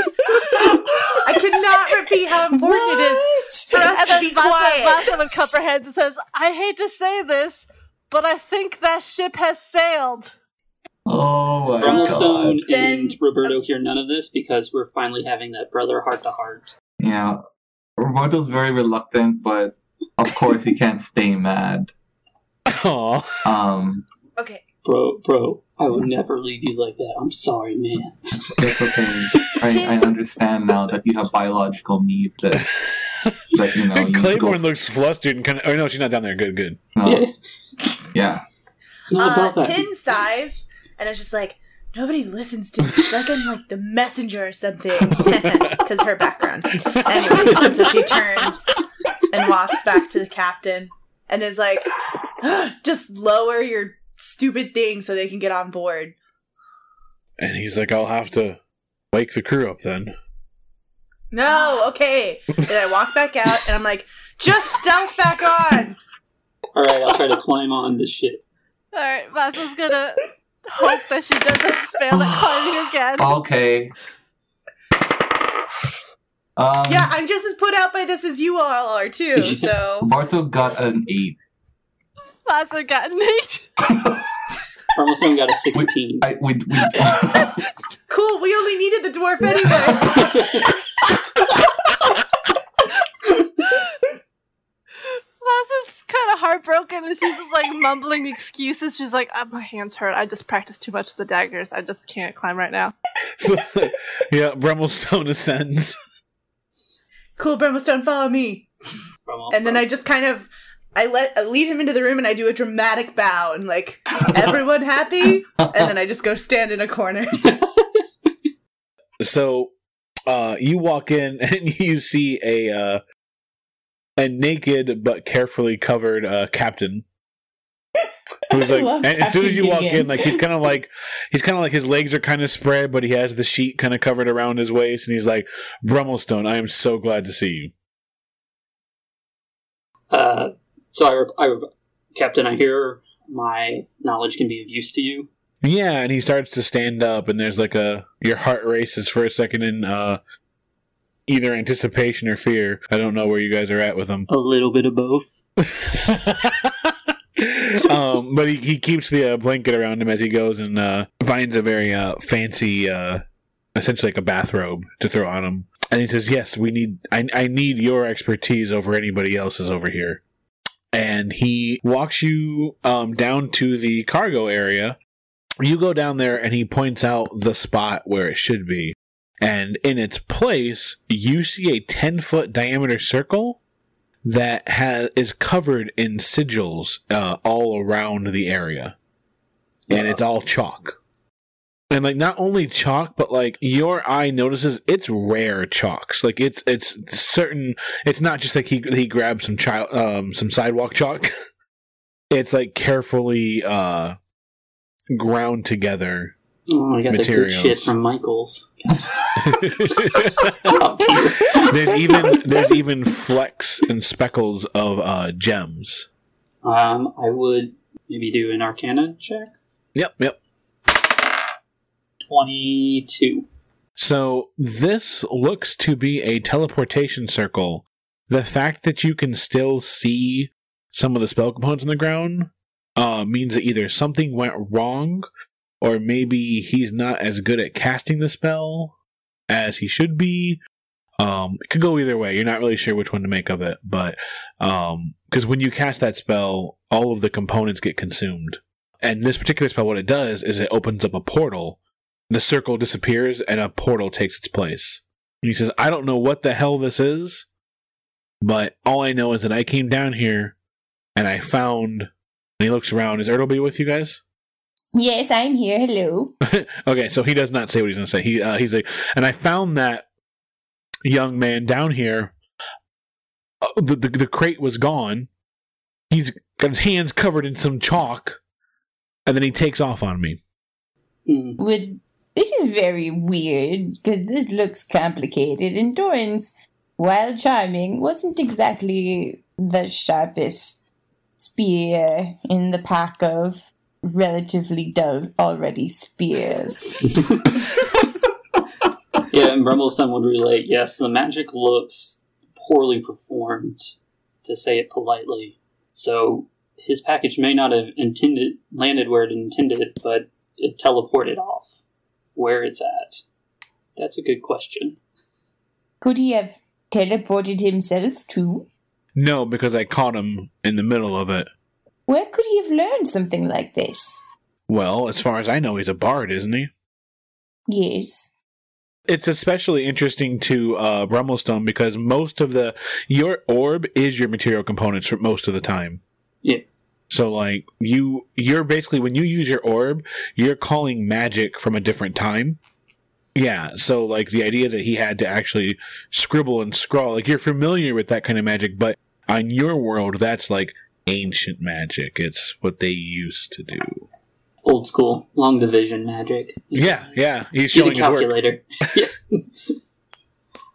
I cannot repeat how important it is for us And to then be Vasa, quiet. Vasa would cup her hands and says, "I hate to say this, but I think that ship has sailed." Oh my god. Brummelstone Then- and Roberto hear none of this because we're finally having that brother heart to heart. Yeah. Roberto's very reluctant, but of course he can't stay mad. Aw. Um, Okay. Bro, bro, I would never leave you like that. I'm sorry, man. that's, that's okay. I, I understand now that you have biological needs that, that you know. You Claiborne go, looks flustered and kind of. Oh no, she's not down there. Good, good. no, Yeah, yeah. Uh, Tin sighs, and it's just like nobody listens to me. It's like I'm like the messenger or something, because her background. And so she turns and walks back to the captain and is like, "Just lower your stupid thing so they can get on board." And he's like, I'll have to wake the crew up then. No, okay. And I walk back out, and I'm like, "Just stealth back on." All right, I'll try to climb on the ship. All right, Vasa's gonna hope that she doesn't fail at climbing again. Okay. Um, Yeah, I'm just as put out by this as you all are too. So Roberto got an 8. Vasa got an eight. Brummelstone got a 16. I, we, we, cool. We only needed the dwarf anyway. Vasa's kind of heartbroken and she's just like mumbling excuses. She's like, "Ah, "My hands hurt. I just practiced too much with the daggers. I just can't climb right now." So, yeah, Brummelstone ascends. cool, Brimstone, follow me. Brummel- And then I just kind of I let I lead him into the room and I do a dramatic bow and like everyone happy, and then I just go stand in a corner. So, uh, you walk in and you see a uh, a naked but carefully covered uh, captain. Who's like, love and as soon as you walk Gideon. in, like he's kind of like he's kind of like his legs are kind of spread, but he has the sheet kind of covered around his waist, and he's like, "Brummelstone, I am so glad to see you." Uh, so I, I, Captain, I hear my knowledge can be of use to you. Yeah, and he starts to stand up, and there's like a your heart races for a second in uh, either anticipation or fear. I don't know where you guys are at with them. A little bit of both. um, but he, he keeps the uh, blanket around him as he goes and uh, finds a very uh, fancy, uh, essentially like a bathrobe to throw on him. And he says, "Yes, we need. I, I need your expertise over anybody else's over here." And he walks you um, down to the cargo area. You go down there, and he points out the spot where it should be. And in its place, you see a ten foot diameter circle that has is covered in sigils uh, all around the area, and it's all chalk. And like not only chalk, but like your eye notices it's rare chalks. Like it's it's certain. It's not just like he he grabbed some child um some sidewalk chalk. it's like carefully uh ground together. Oh, I got the good shit from Michaels. There's even there's even flecks and speckles of uh gems. Um, I would maybe do an Arcana check. Yep, yep. Twenty-two. So this looks to be a teleportation circle. The fact that you can still see some of the spell components on the ground uh, means that either something went wrong, or maybe he's not as good at casting the spell as he should be. Um, it could go either way. You're not really sure which one to make of it, but because when you cast that spell, all of the components get consumed. And this particular spell, what it does is it opens up a portal the circle disappears and a portal takes its place. And he says, I don't know what the hell this is, but all I know is that I came down here and I found. And he looks around. Is Ertleby with you guys? Yes, I'm here. Hello. okay, so he does not say what he's going to say. He uh, he's like, and I found that young man down here. Uh, the, the the crate was gone. He's got his hands covered in some chalk, and then he takes off on me. Hmm. Would this is very weird because this looks complicated, and Doran's, while charming, wasn't exactly the sharpest spear in the pack of relatively dull already spears. Yeah, and Brummelstone would relate. Yes, the magic looks poorly performed, to say it politely. So his package may not have intended landed where it intended, but it teleported off where it's at. That's a good question. Could he have teleported himself too? No, because I caught him in the middle of it. Where could he have learned something like this? Well, as far as I know, he's a bard, isn't he? Yes. It's especially interesting to uh, Brummelstone because most of the your orb is your material components for most of the time. Yeah. So like you you're basically when you use your orb, you're calling magic from a different time. Yeah, so like the idea that he had to actually scribble and scrawl, like you're familiar with that kind of magic, but on your world that's like ancient magic. It's what they used to do. Old school, long division magic. Yeah, yeah. He's showing his work. calculator. Yeah.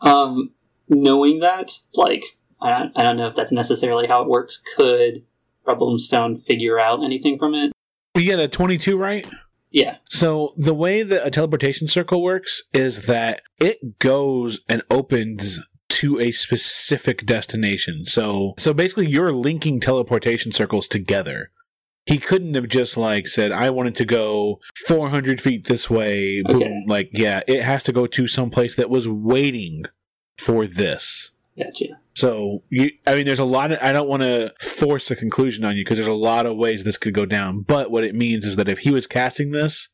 um, knowing that, like, I don't, I don't know if that's necessarily how it works. Could Problem Brummelstone figure out anything from it? You get a 22, right? Yeah. So the way that a teleportation circle works is that it goes and opens to a specific destination. So so basically you're linking teleportation circles together. He couldn't have just like said, I wanted to go 400 feet this way. Boom. Okay. Like, yeah, it has to go to some place that was waiting for this. Gotcha. So you, I mean, there's a lot of. I don't want to force a conclusion on you because there's a lot of ways this could go down. But what it means is that if he was casting this,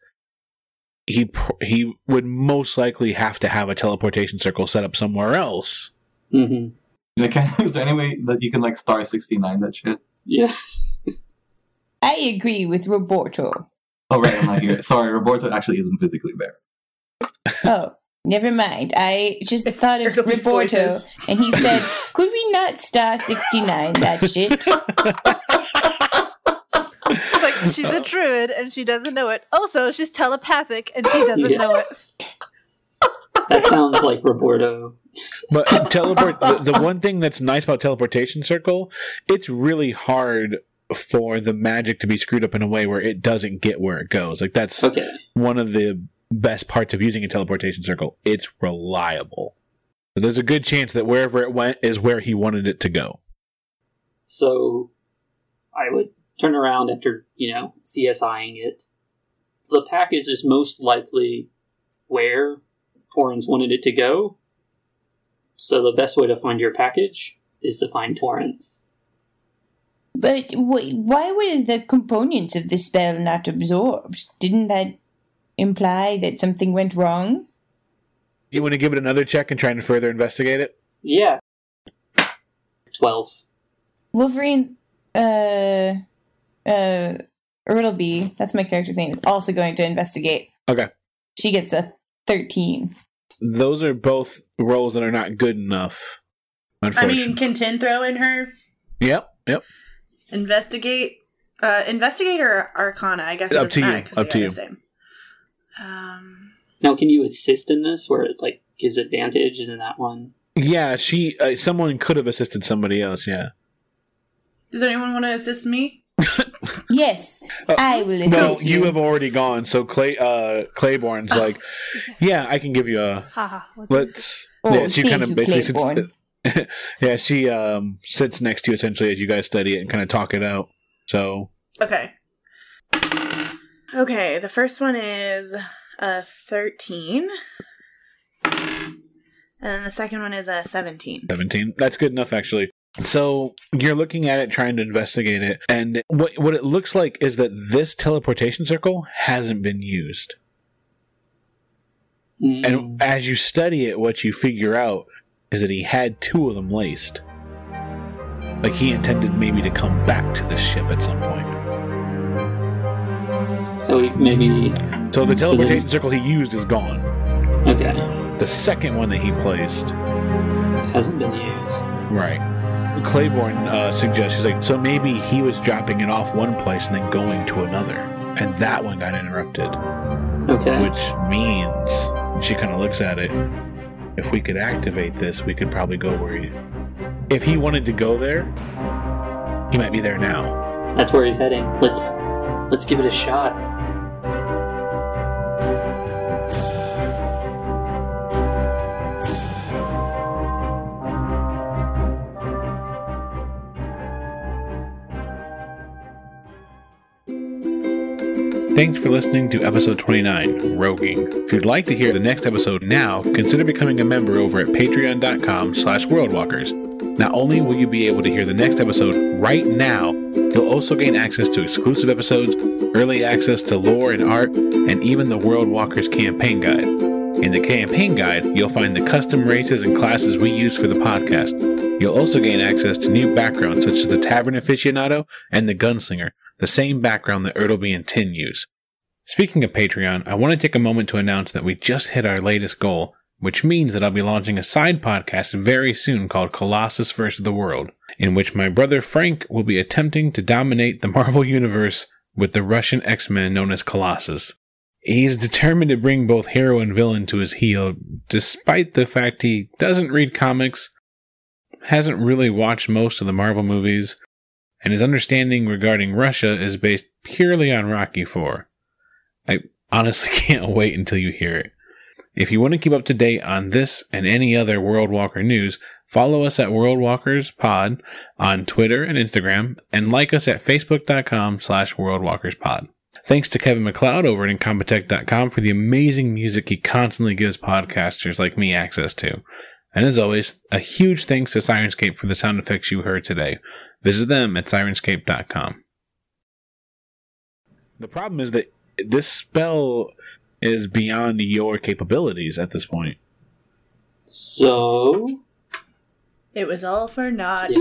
he he would most likely have to have a teleportation circle set up somewhere else. hmm Like, is there any way that you can like star sixty nine that shit? Yeah. I agree with Roberto. Oh, right, I'm not here. Sorry, Roberto actually isn't physically there. Oh, never mind. I just thought of Ertleby's Roberto, and he said, "Could we not star sixty nine that shit?" It's like she's a druid and she doesn't know it. Also, she's telepathic and she doesn't Yeah. know it. That sounds like Roberto. But teleport. the, the one thing that's nice about teleportation circle, it's really hard for the magic to be screwed up in a way where it doesn't get where it goes. Like that's Okay. one of the best parts of using a teleportation circle. It's reliable. But there's a good chance that wherever it went is where he wanted it to go. So I would turn around after, you know, CSIing it. The package is most likely where Torrens wanted it to go. So the best way to find your package is to find Torrens. But wh- why were the components of the spell not absorbed? Didn't that imply that something went wrong? Do you want to give it another check and try to further investigate it? Yeah. 12. Wolverine, uh, uh, Riddleby, that's my character's name, is also going to investigate. Okay. She gets a 13. Those are both rolls that are not good enough. I mean, can Tin throw in her yep, yep. investigate? Uh, investigate or Arcana? I guess Up to you, up to you. same. Um, Now, can you assist in this where it, like, gives advantage? Isn't that one? Yeah, she. Uh, someone could have assisted somebody else. Yeah. does anyone want to assist me? Yes, Uh, I will assist Well, you. you have already gone. So Clay, uh, Claiborne's like, yeah, I can give you a. Haha. Let's. Oh, yeah, she kind of basically sits. Yeah, she um sits next to you essentially as you guys study it and kind of talk it out. So Okay. Okay, the first one is a 13. And then the second one is a 17. 17. That's good enough, actually. So you're looking at it, trying to investigate it, and what what it looks like is that this teleportation circle hasn't been used. Mm, And as you study it, what you figure out is that he had two of them laced. Like he intended maybe to come back to this ship at some point. so maybe. So the So teleportation circle he used is gone. Okay. The second one that he placed, Hasn't been used. right? Claiborne uh, suggests he's like, so maybe he was dropping it off one place and then going to another, and that one got interrupted. Okay. Which means she kind of looks at it. If we could activate this, we could probably go where he. If he wanted to go there, he might be there now. That's where he's heading. Let's let's give it a shot. Thanks for listening to episode 29, Roguing. If you'd like to hear the next episode now, consider becoming a member over at patreon.com slash worldwalkers. Not only will you be able to hear the next episode right now, you'll also gain access to exclusive episodes, early access to lore and art, and even the World Walkers campaign guide. In the campaign guide, you'll find the custom races and classes we use for the podcast. You'll also gain access to new backgrounds such as the Tavern Aficionado and the Gunslinger, the same background that Ertleby and Tin use. Speaking of Patreon, I want to take a moment to announce that we just hit our latest goal, which means that I'll be launching a side podcast very soon called Colossus vs. the World, in which my brother Frank will be attempting to dominate the Marvel Universe with the Russian X-Men known as Colossus. He's determined to bring both hero and villain to his heel, despite the fact he doesn't read comics, hasn't really watched most of the Marvel movies, and his understanding regarding Russia is based purely on Rocky 4. I honestly can't wait until you hear it. If you want to keep up to date on this and any other World Walker news, follow us at World Walkers Pod on Twitter and Instagram, and like us at facebook.com slash World Walkers Pod. Thanks to Kevin MacLeod over at Incompetech.com for the amazing music he constantly gives podcasters like me access to. And as always, a huge thanks to Syrinscape for the sound effects you heard today. Visit them at Syrinscape.com. The problem is that this spell is beyond your capabilities at this point. So It was all for naught.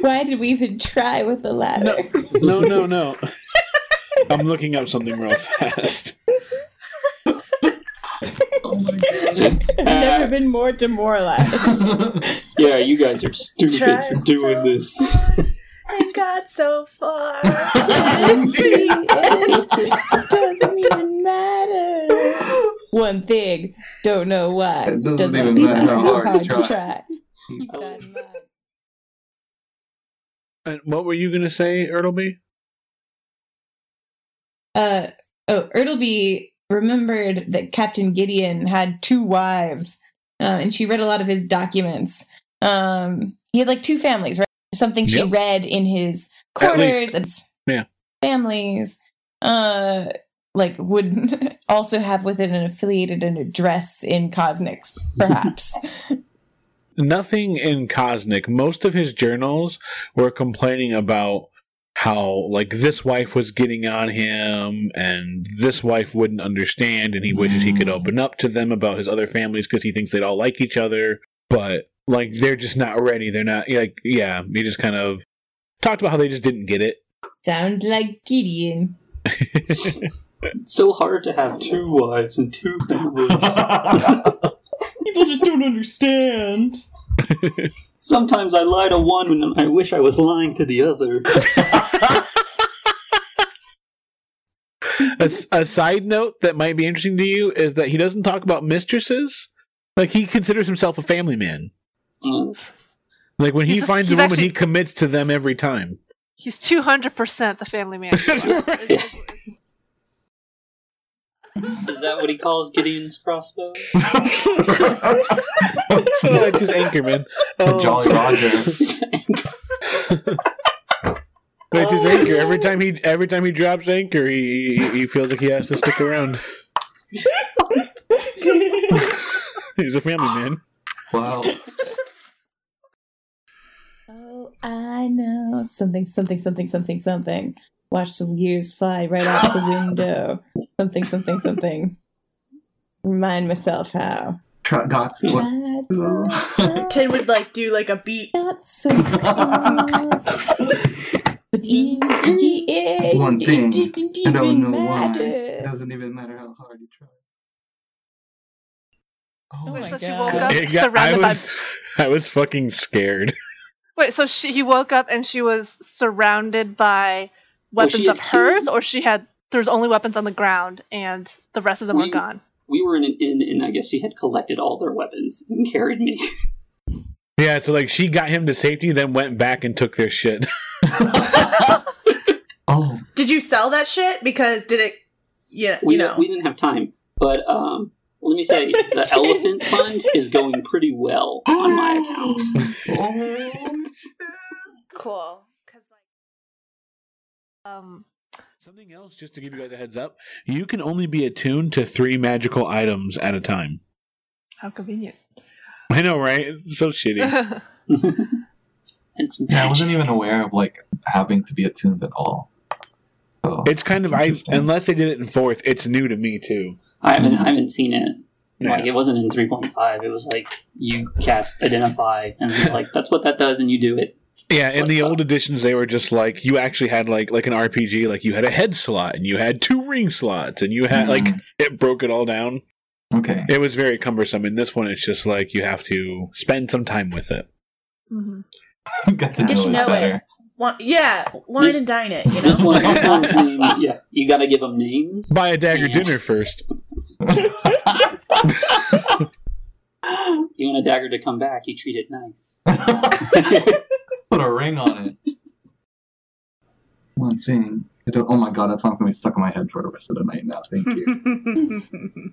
Why did we even try with the ladder? No, no, no. I'm looking up something real fast. Oh my god. I've never been more demoralized. Yeah, you guys are stupid for doing so this. and got so far. it doesn't even matter. One thing, don't know why. It doesn't even matter how hard you try. Keep that. And what were you gonna say, Ertleby? Uh, oh, Ertleby remembered that Captain Gideon had two wives, uh, and she read a lot of his documents. Um, he had like two families, right? Something she Yep. read in his quarters and Yeah. families. Uh, like would also have with it an affiliated an address in Kosnick's, perhaps. Nothing in Kosnick. Most of his journals were complaining about how like this wife was getting on him and this wife wouldn't understand and he wishes he could open up to them about his other families because he thinks they'd all like each other but like they're just not ready they're not like yeah he just kind of talked about how they just didn't get it Sound like Gideon. It's so hard to have two wives and two families. People just don't understand. Sometimes I lie to one and I wish I was lying to the other. A side note that might be interesting to you is that he doesn't talk about mistresses like he considers himself a family man Mm. like when he He's- finds a woman actually- he commits to them every time He's two hundred percent the family man. That's right. Is that what he calls Gideon's crossbow? it's just Anchorman. Oh, Jolly Roger. It's his anchor. Every time he every time he drops anchor, he he, he feels like he has to stick around. He's a family man. Wow. Oh, I know something, something, something, something, something. Watch some years fly right out the window. Something, something, something. Remind myself how. Try, got to. What? Tried so hard, Tin would like do like a beat. not so far. But in the end, One thing, it I don't even know why. It doesn't even matter how hard you try. Oh, Wait, my so she God. woke up It got- I surrounded by. was I was fucking scared. Wait, so she he woke up and she was surrounded by Well, weapons of had hers, two- or she had there was only weapons on the ground and the rest of them were We- gone. We were in an inn, and I guess she had collected all their weapons and carried me. Yeah, so like she got him to safety, then went back and took their shit. oh, Did you sell that shit? Because did it? Yeah, We, you know. we didn't have time, but um, let me say the elephant fund is going pretty well on my account. oh, cool. Because like. Um, Something else, just to give you guys a heads up, you can only be attuned to three magical items at a time. how convenient. I know, right? It's so shitty. it's yeah, I wasn't even aware of like having to be attuned at all. So, It's kind of I unless they did it in fourth, it's new to me too. I haven't I haven't seen it. Yeah. Like it wasn't in three point five. It was like you cast identify, and like that's what that does, and you do it. Yeah, in the old editions, they were just like you actually had like like an RPG, like you had a head slot and you had two ring slots and you had like Mhm. it broke it all down. okay. It was very cumbersome. In this one, it's just like you have to spend some time with it. Mm-hmm. Get to Get know to it know better. it. Wa- yeah, wine This- and dine it. You know. This one, this one's names. Yeah, you got to give them names. Buy a dagger Yeah. dinner first. You want a dagger to come back, you treat it nice. Put a ring on it. One thing. I don't, oh my god, that song's gonna be stuck in my head for the rest of the night now. Thank you.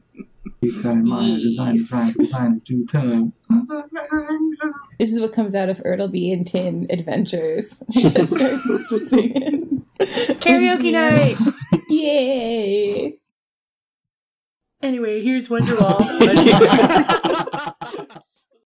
Keep that in mind. Design, design, design, do time. This is what comes out of Ertleby and Tin adventures. Just starts singing. Karaoke night. Yay! Anyway, here's Wonderwall.